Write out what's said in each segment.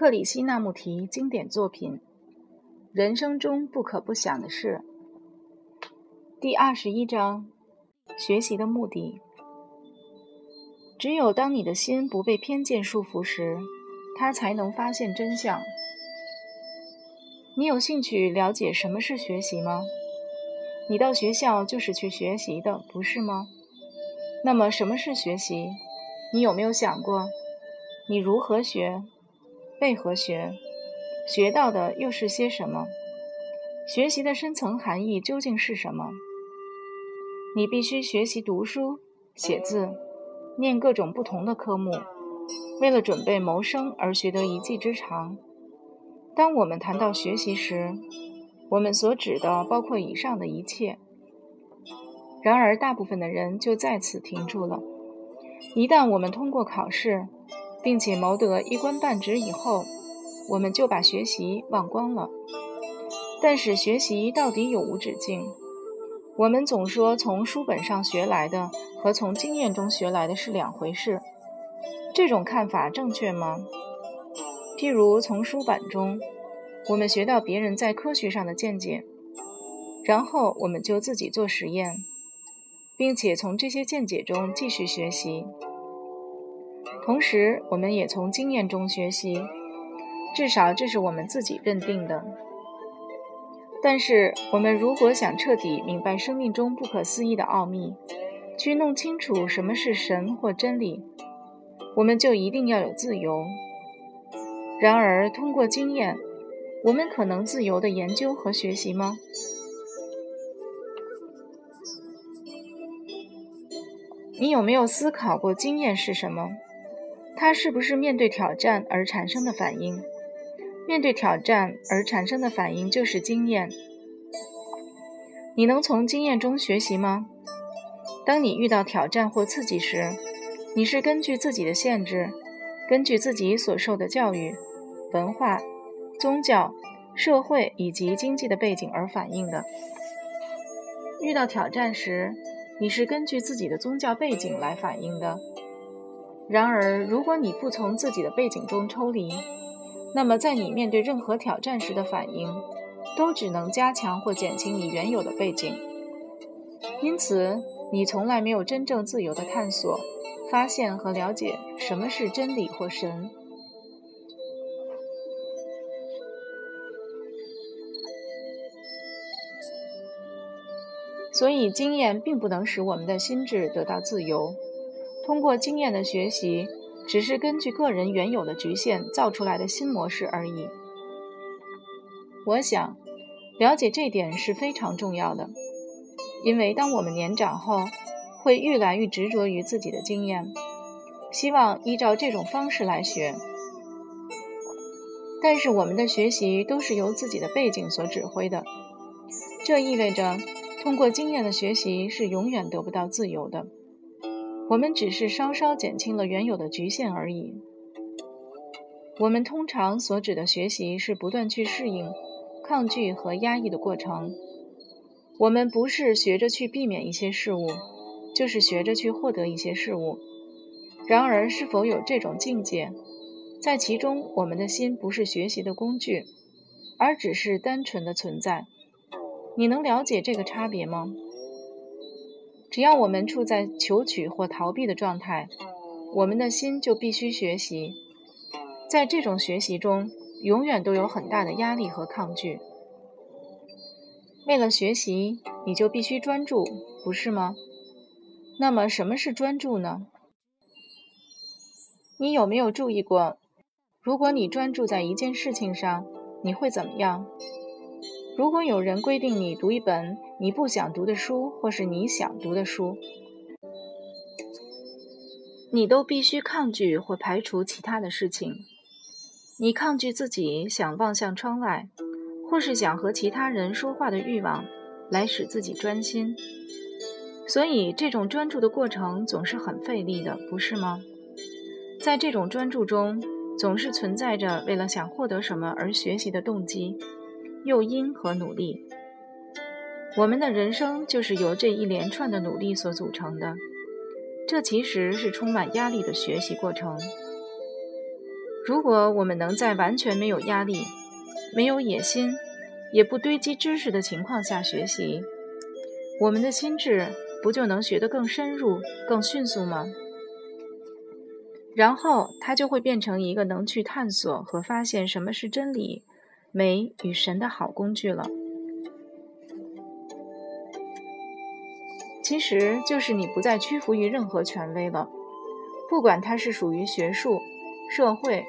克里希那穆提经典作品：人生中不可不想的事。第二十一章：学习的目的。只有当你的心不被偏见束缚时，他才能发现真相。你有兴趣了解什么是学习吗？你到学校就是去学习的，不是吗？那么什么是学习？你有没有想过，你如何学，为何学，学到的又是些什么？学习的深层含义究竟是什么？你必须学习读书、写字、念各种不同的科目，为了准备谋生而学得一技之长。当我们谈到学习时，我们所指的包括以上的一切。然而，大部分的人就在此停住了。一旦我们通过考试，并且谋得一官半职以后，我们就把学习忘光了。但是学习到底有无止境？我们总说从书本上学来的和从经验中学来的是两回事。这种看法正确吗？譬如从书本中，我们学到别人在科学上的见解，然后我们就自己做实验。并且从这些见解中继续学习，同时我们也从经验中学习，至少这是我们自己认定的。但是，我们如果想彻底明白生命中不可思议的奥秘，去弄清楚什么是神或真理，我们就一定要有自由。然而，通过经验，我们可能自由的研究和学习吗？你有没有思考过经验是什么？它是不是面对挑战而产生的反应？面对挑战而产生的反应就是经验。你能从经验中学习吗？当你遇到挑战或刺激时，你是根据自己的限制，根据自己所受的教育、文化、宗教、社会以及经济的背景而反应的。遇到挑战时，你是根据自己的宗教背景来反应的。然而，如果你不从自己的背景中抽离，那么在你面对任何挑战时的反应，都只能加强或减轻你原有的背景。因此，你从来没有真正自由地探索、发现和了解什么是真理或神。所以，经验并不能使我们的心智得到自由。通过经验的学习，只是根据个人原有的局限造出来的新模式而已。我想，了解这点是非常重要的，因为当我们年长后，会愈来愈执着于自己的经验，希望依照这种方式来学。但是，我们的学习都是由自己的背景所指挥的，这意味着。通过经验的学习是永远得不到自由的，我们只是稍稍减轻了原有的局限而已。我们通常所指的学习是不断去适应、抗拒和压抑的过程。我们不是学着去避免一些事物，就是学着去获得一些事物。然而，是否有这种境界，在其中，我们的心不是学习的工具，而只是单纯的存在。你能了解这个差别吗？只要我们处在求取或逃避的状态，我们的心就必须学习。在这种学习中，永远都有很大的压力和抗拒。为了学习，你就必须专注，不是吗？那么，什么是专注呢？你有没有注意过，如果你专注在一件事情上，你会怎么样？如果有人规定你读一本你不想读的书，或是你想读的书，你都必须抗拒或排除其他的事情。你抗拒自己想望向窗外，或是想和其他人说话的欲望，来使自己专心。所以，这种专注的过程总是很费力的，不是吗？在这种专注中，总是存在着为了想获得什么而学习的动机。诱因和努力，我们的人生就是由这一连串的努力所组成的。这其实是充满压力的学习过程。如果我们能在完全没有压力、没有野心、也不堆积知识的情况下学习，我们的心智不就能学得更深入、更迅速吗？然后，它就会变成一个能去探索和发现什么是真理、美与神的好工具了。其实就是你不再屈服于任何权威了，不管它是属于学术、社会、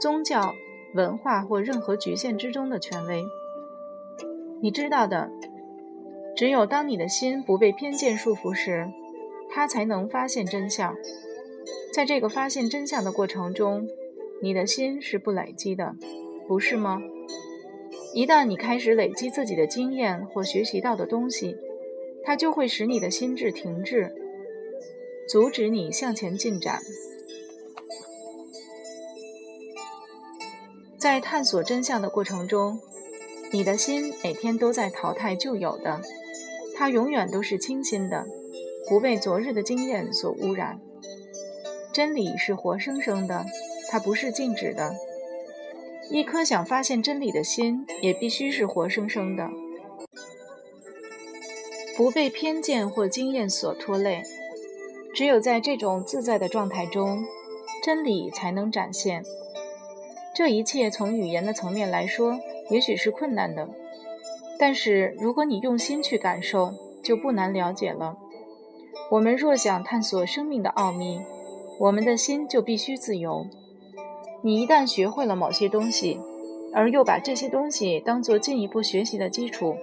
宗教、文化或任何局限之中的权威。你知道的，只有当你的心不被偏见束缚时，它才能发现真相。在这个发现真相的过程中，你的心是不累积的，不是吗？一旦你开始累积自己的经验或学习到的东西，它就会使你的心智停滞，阻止你向前进展。在探索真相的过程中，你的心每天都在淘汰旧有的，它永远都是清新的，不被昨日的经验所污染。真理是活生生的，它不是静止的。一颗想发现真理的心，也必须是活生生的，不被偏见或经验所拖累。只有在这种自在的状态中，真理才能展现。这一切从语言的层面来说，也许是困难的，但是如果你用心去感受，就不难了解了。我们若想探索生命的奥秘，我们的心就必须自由。你一旦学会了某些东西，而又把这些东西当做进一步学习的基础，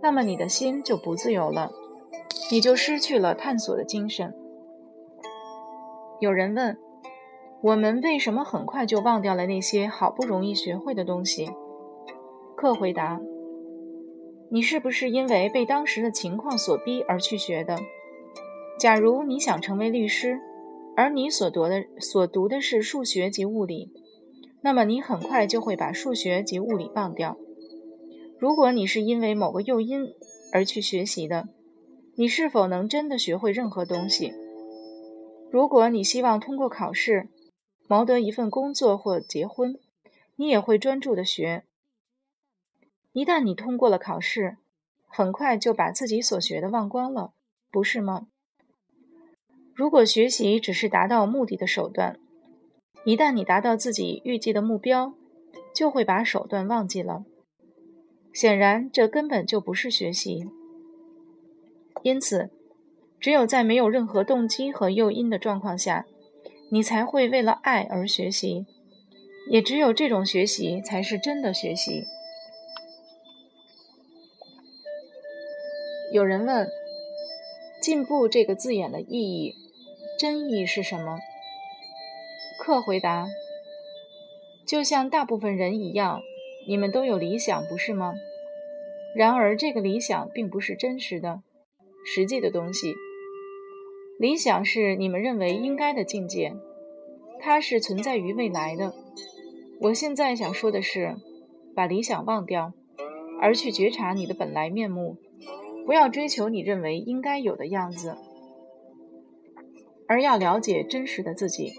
那么你的心就不自由了，你就失去了探索的精神。有人问：我们为什么很快就忘掉了那些好不容易学会的东西？客回答：你是不是因为被当时的情况所逼而去学的？假如你想成为律师。而你所读的所读的是数学及物理，那么你很快就会把数学及物理忘掉。如果你是因为某个诱因而去学习的，你是否能真的学会任何东西？如果你希望通过考试谋得一份工作或结婚，你也会专注的学。一旦你通过了考试，很快就把自己所学的忘光了，不是吗？如果学习只是达到目的的手段，一旦你达到自己预计的目标，就会把手段忘记了。显然，这根本就不是学习。因此，只有在没有任何动机和诱因的状况下，你才会为了爱而学习。也只有这种学习才是真的学习。有人问：“进步”这个字眼的意义？真意是什么？客回答：就像大部分人一样，你们都有理想，不是吗？然而，这个理想并不是真实的、实际的东西。理想是你们认为应该的境界，它是存在于未来的。我现在想说的是，把理想忘掉，而去觉察你的本来面目，不要追求你认为应该有的样子。而要了解真实的自己，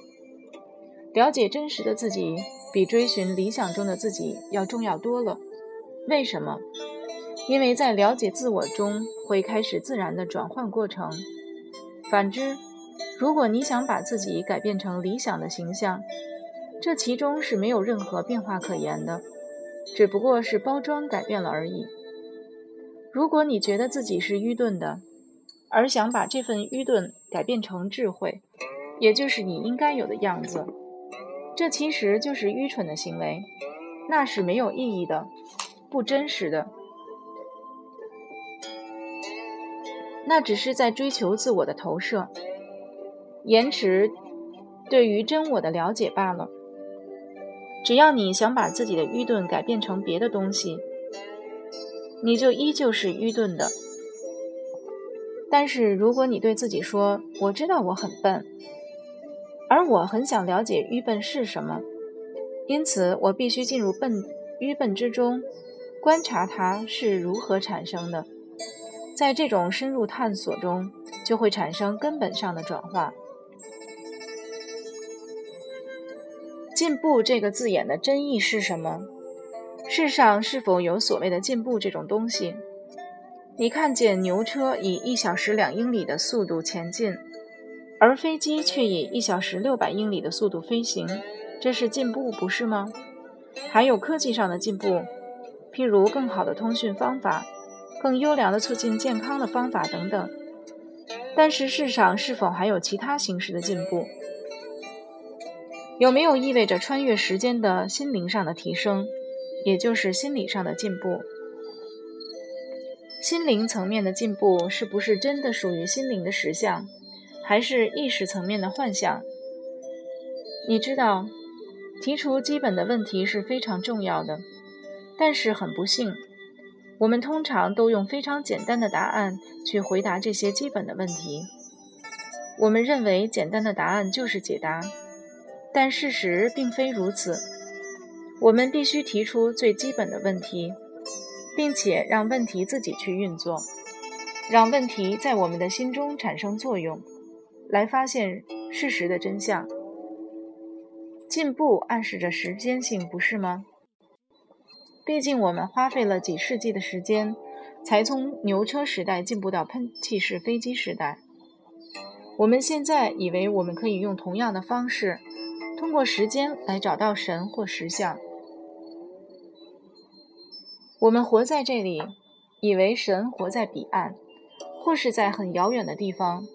了解真实的自己比追寻理想中的自己要重要多了。为什么？因为在了解自我中会开始自然的转换过程。反之，如果你想把自己改变成理想的形象，这其中是没有任何变化可言的，只不过是包装改变了而已。如果你觉得自己是愚钝的，而想把这份愚钝改变成智慧，也就是你应该有的样子，这其实就是愚蠢的行为，那是没有意义的，不真实的，那只是在追求自我的投射，延迟对于真我的了解罢了。只要你想把自己的愚钝改变成别的东西，你就依旧是愚钝的。但是，如果你对自己说：“我知道我很笨，而我很想了解愚笨是什么，因此我必须进入笨愚笨之中，观察它是如何产生的。”在这种深入探索中，就会产生根本上的转化。进步这个字眼的真意是什么？世上是否有所谓的进步这种东西？你看见牛车以一小时两英里的速度前进，而飞机却以一小时六百英里的速度飞行，这是进步，不是吗？还有科技上的进步，譬如更好的通讯方法、更优良的促进健康的方法等等。但是世上是否还有其他形式的进步？有没有意味着穿越时间的心灵上的提升，也就是心理上的进步？心灵层面的进步是不是真的属于心灵的实相，还是意识层面的幻想？你知道，提出基本的问题是非常重要的，但是很不幸，我们通常都用非常简单的答案去回答这些基本的问题。我们认为简单的答案就是解答。但事实并非如此，我们必须提出最基本的问题，并且让问题自己去运作，让问题在我们的心中产生作用，来发现事实的真相。进步暗示着时间性，不是吗？毕竟我们花费了几世纪的时间，才从牛车时代进步到喷气式飞机时代。我们现在以为我们可以用同样的方式。通过时间来找到神或实相。我们活在这里，以为神活在彼岸，或是在很遥远的地方。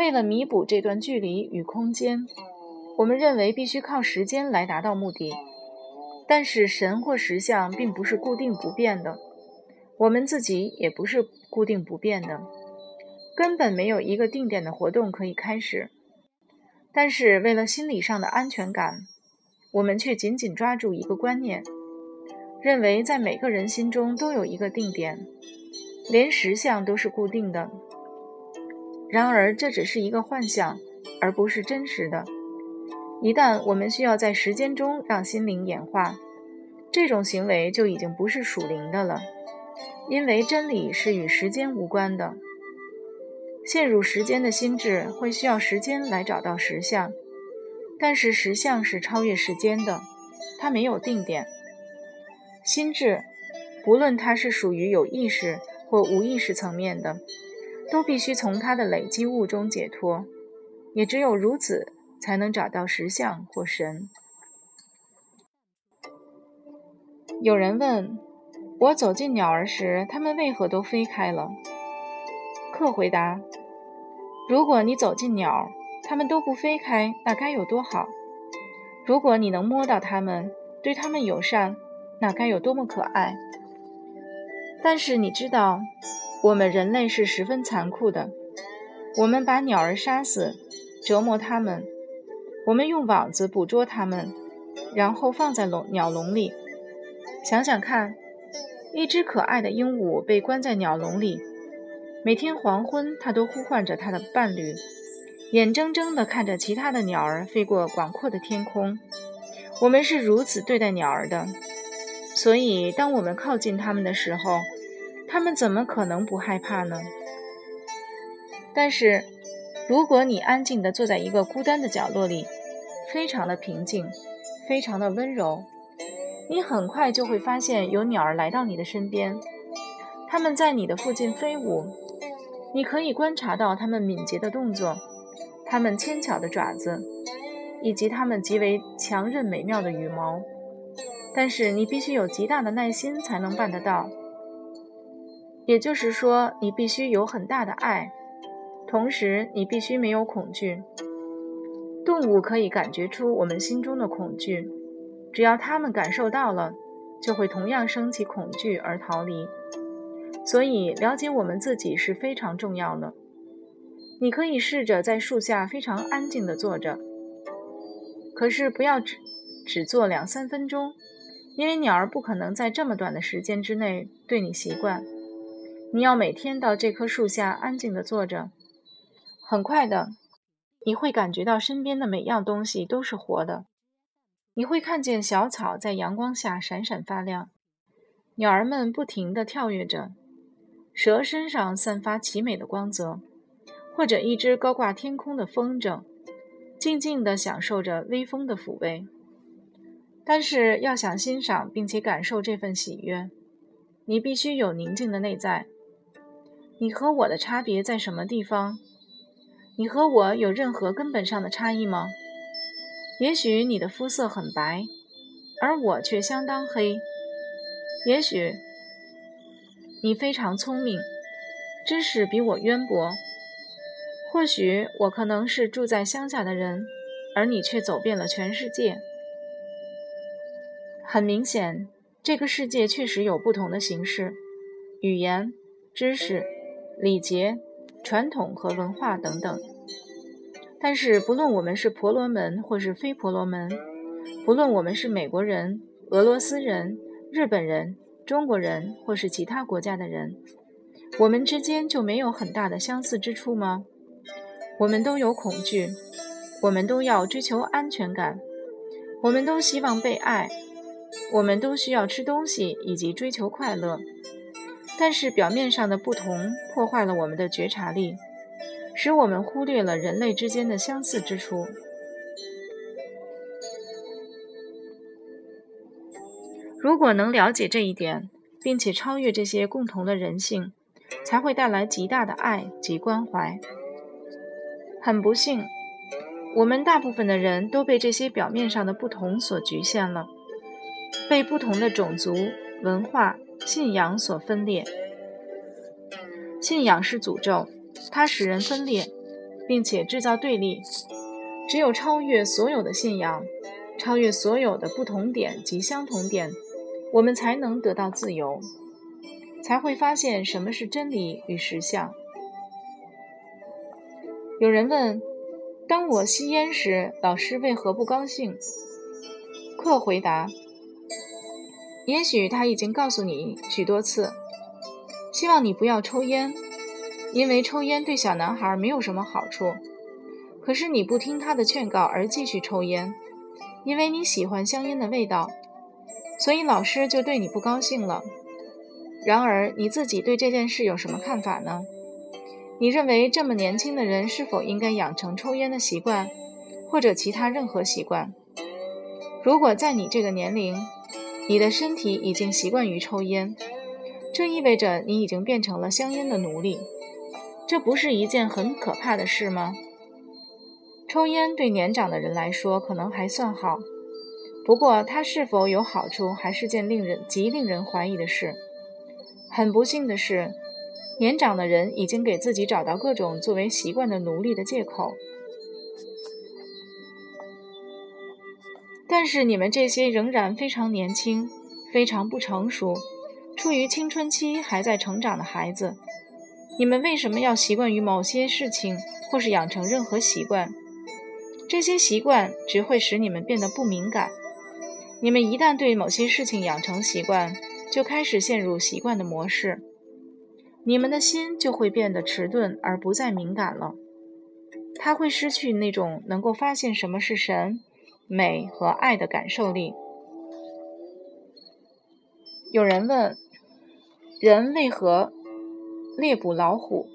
为了弥补这段距离与空间，我们认为必须靠时间来达到目的。但是神或实相并不是固定不变的，我们自己也不是固定不变的，根本没有一个定点的活动可以开始。但是，为了心理上的安全感，我们却紧紧抓住一个观念，认为在每个人心中都有一个定点，连实相都是固定的。然而，这只是一个幻象，而不是真实的。一旦我们需要在时间中让心灵演化，这种行为就已经不是属灵的了，因为真理是与时间无关的。陷入时间的心智会需要时间来找到实相，但是实相是超越时间的，它没有定点。心智，不论它是属于有意识或无意识层面的，都必须从它的累积物中解脱，也只有如此，才能找到实相或神。有人问我走进鸟儿时，它们为何都飞开了？客回答：“如果你走进鸟，它们都不飞开，那该有多好！如果你能摸到它们，对它们友善，那该有多么可爱！但是你知道，我们人类是十分残酷的。我们把鸟儿杀死，折磨它们；我们用网子捕捉它们，然后放在笼鸟笼里。想想看，一只可爱的鹦鹉被关在鸟笼里。”每天黄昏，它都呼唤着它的伴侣，眼睁睁地看着其他的鸟儿飞过广阔的天空。我们是如此对待鸟儿的，所以当我们靠近它们的时候，它们怎么可能不害怕呢？但是，如果你安静地坐在一个孤单的角落里，非常的平静，非常的温柔，你很快就会发现有鸟儿来到你的身边，它们在你的附近飞舞。你可以观察到它们敏捷的动作，它们纤巧的爪子，以及它们极为强韧美妙的羽毛。但是你必须有极大的耐心才能办得到。也就是说，你必须有很大的爱，同时你必须没有恐惧。动物可以感觉出我们心中的恐惧，只要它们感受到了，就会同样升起恐惧而逃离。所以，了解我们自己是非常重要的。你可以试着在树下非常安静地坐着，可是不要只只坐两三分钟，因为鸟儿不可能在这么短的时间之内对你习惯。你要每天到这棵树下安静地坐着，很快的，你会感觉到身边的每样东西都是活的。你会看见小草在阳光下闪闪发亮，鸟儿们不停地跳跃着。蛇身上散发奇美的光泽，或者一只高挂天空的风筝，静静地享受着微风的抚慰。但是要想欣赏并且感受这份喜悦，你必须有宁静的内在。你和我的差别在什么地方？你和我有任何根本上的差异吗？也许你的肤色很白，而我却相当黑。也许你非常聪明，知识比我渊博。或许我可能是住在乡下的人，而你却走遍了全世界。很明显，这个世界确实有不同的形式、语言、知识、礼节、传统和文化等等。但是，不论我们是婆罗门或是非婆罗门，不论我们是美国人、俄罗斯人、日本人、中国人或是其他国家的人，我们之间就没有很大的相似之处吗？我们都有恐惧，我们都要追求安全感，我们都希望被爱，我们都需要吃东西以及追求快乐。但是，表面上的不同破坏了我们的觉察力。使我们忽略了人类之间的相似之处。如果能了解这一点，并且超越这些共同的人性，才会带来极大的爱及关怀。很不幸，我们大部分的人都被这些表面上的不同所局限了，被不同的种族、文化、信仰所分裂。信仰是诅咒。它使人分裂，并且制造对立。只有超越所有的信仰，超越所有的不同点及相同点，我们才能得到自由，才会发现什么是真理与实相。有人问：当我吸烟时，老师为何不高兴？课回答：也许他已经告诉你许多次，希望你不要抽烟。因为抽烟对小男孩没有什么好处，可是你不听他的劝告而继续抽烟，因为你喜欢香烟的味道，所以老师就对你不高兴了。然而你自己对这件事有什么看法呢？你认为这么年轻的人是否应该养成抽烟的习惯，或者其他任何习惯？如果在你这个年龄，你的身体已经习惯于抽烟，这意味着你已经变成了香烟的奴隶。这不是一件很可怕的事吗？抽烟对年长的人来说可能还算好，不过它是否有好处还是件令人极令人怀疑的事。很不幸的是，年长的人已经给自己找到各种作为习惯的奴隶的借口。但是你们这些仍然非常年轻、非常不成熟、处于青春期还在成长的孩子。你们为什么要习惯于某些事情，或是养成任何习惯？这些习惯只会使你们变得不敏感。你们一旦对某些事情养成习惯，就开始陷入习惯的模式，你们的心就会变得迟钝而不再敏感了。他会失去那种能够发现什么是神、美和爱的感受力。有人问：人为何？猎捕老虎。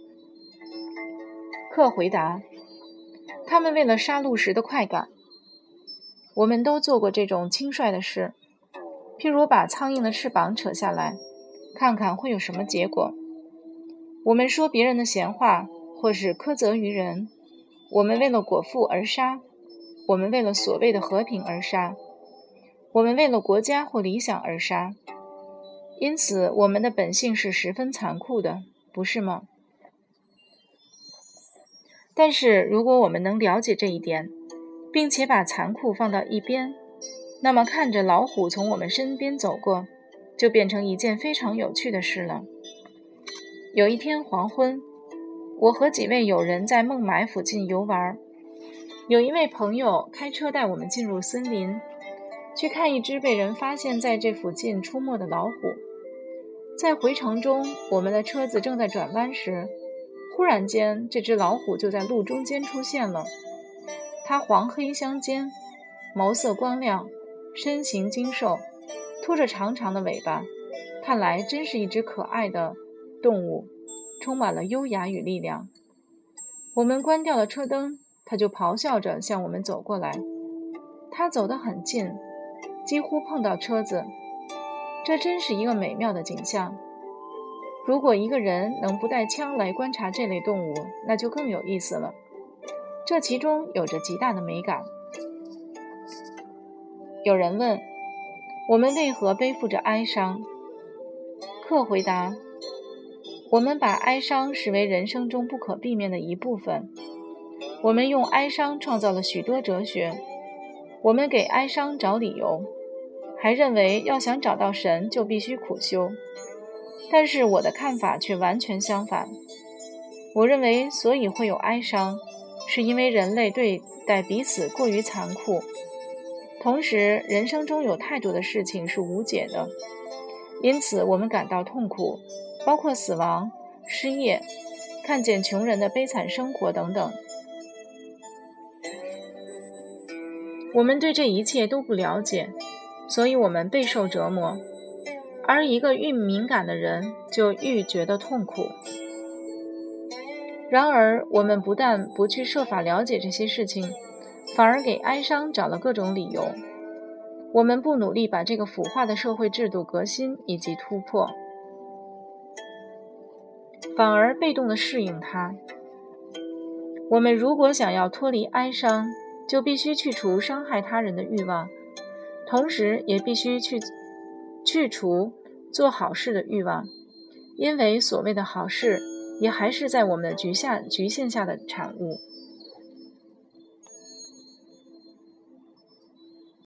克回答：“他们为了杀戮时的快感。我们都做过这种轻率的事，譬如把苍蝇的翅膀扯下来，看看会有什么结果。我们说别人的闲话，或是苛责于人。我们为了果腹而杀，我们为了所谓的和平而杀，我们为了国家或理想而杀。因此，我们的本性是十分残酷的。”不是吗？但是如果我们能了解这一点，并且把残酷放到一边，那么看着老虎从我们身边走过，就变成一件非常有趣的事了。有一天黄昏，我和几位友人在孟买附近游玩，有一位朋友开车带我们进入森林，去看一只被人发现在这附近出没的老虎。在回程中，我们的车子正在转弯时，忽然间，这只老虎就在路中间出现了。它黄黑相间，毛色光亮，身形精瘦，拖着长长的尾巴，看来真是一只可爱的动物，充满了优雅与力量。我们关掉了车灯，他就咆哮着向我们走过来。他走得很近，几乎碰到车子。这真是一个美妙的景象。如果一个人能不带枪来观察这类动物，那就更有意思了。这其中有着极大的美感。有人问：我们为何背负着哀伤？克回答：我们把哀伤视为人生中不可避免的一部分。我们用哀伤创造了许多哲学。我们给哀伤找理由，还认为要想找到神就必须苦修。但是我的看法却完全相反。我认为，所以会有哀伤，是因为人类对待彼此过于残酷。同时，人生中有太多的事情是无解的，因此我们感到痛苦，包括死亡、失业、看见穷人的悲惨生活等等。我们对这一切都不了解，所以我们备受折磨。而一个愈敏感的人，就愈觉得痛苦。然而，我们不但不去设法了解这些事情，反而给哀伤找了各种理由。我们不努力把这个腐化的社会制度革新以及突破，反而被动的适应它。我们如果想要脱离哀伤，就必须去除伤害他人的欲望，同时也必须去。去除做好事的欲望，因为所谓的好事也还是在我们的局下局限下的产物。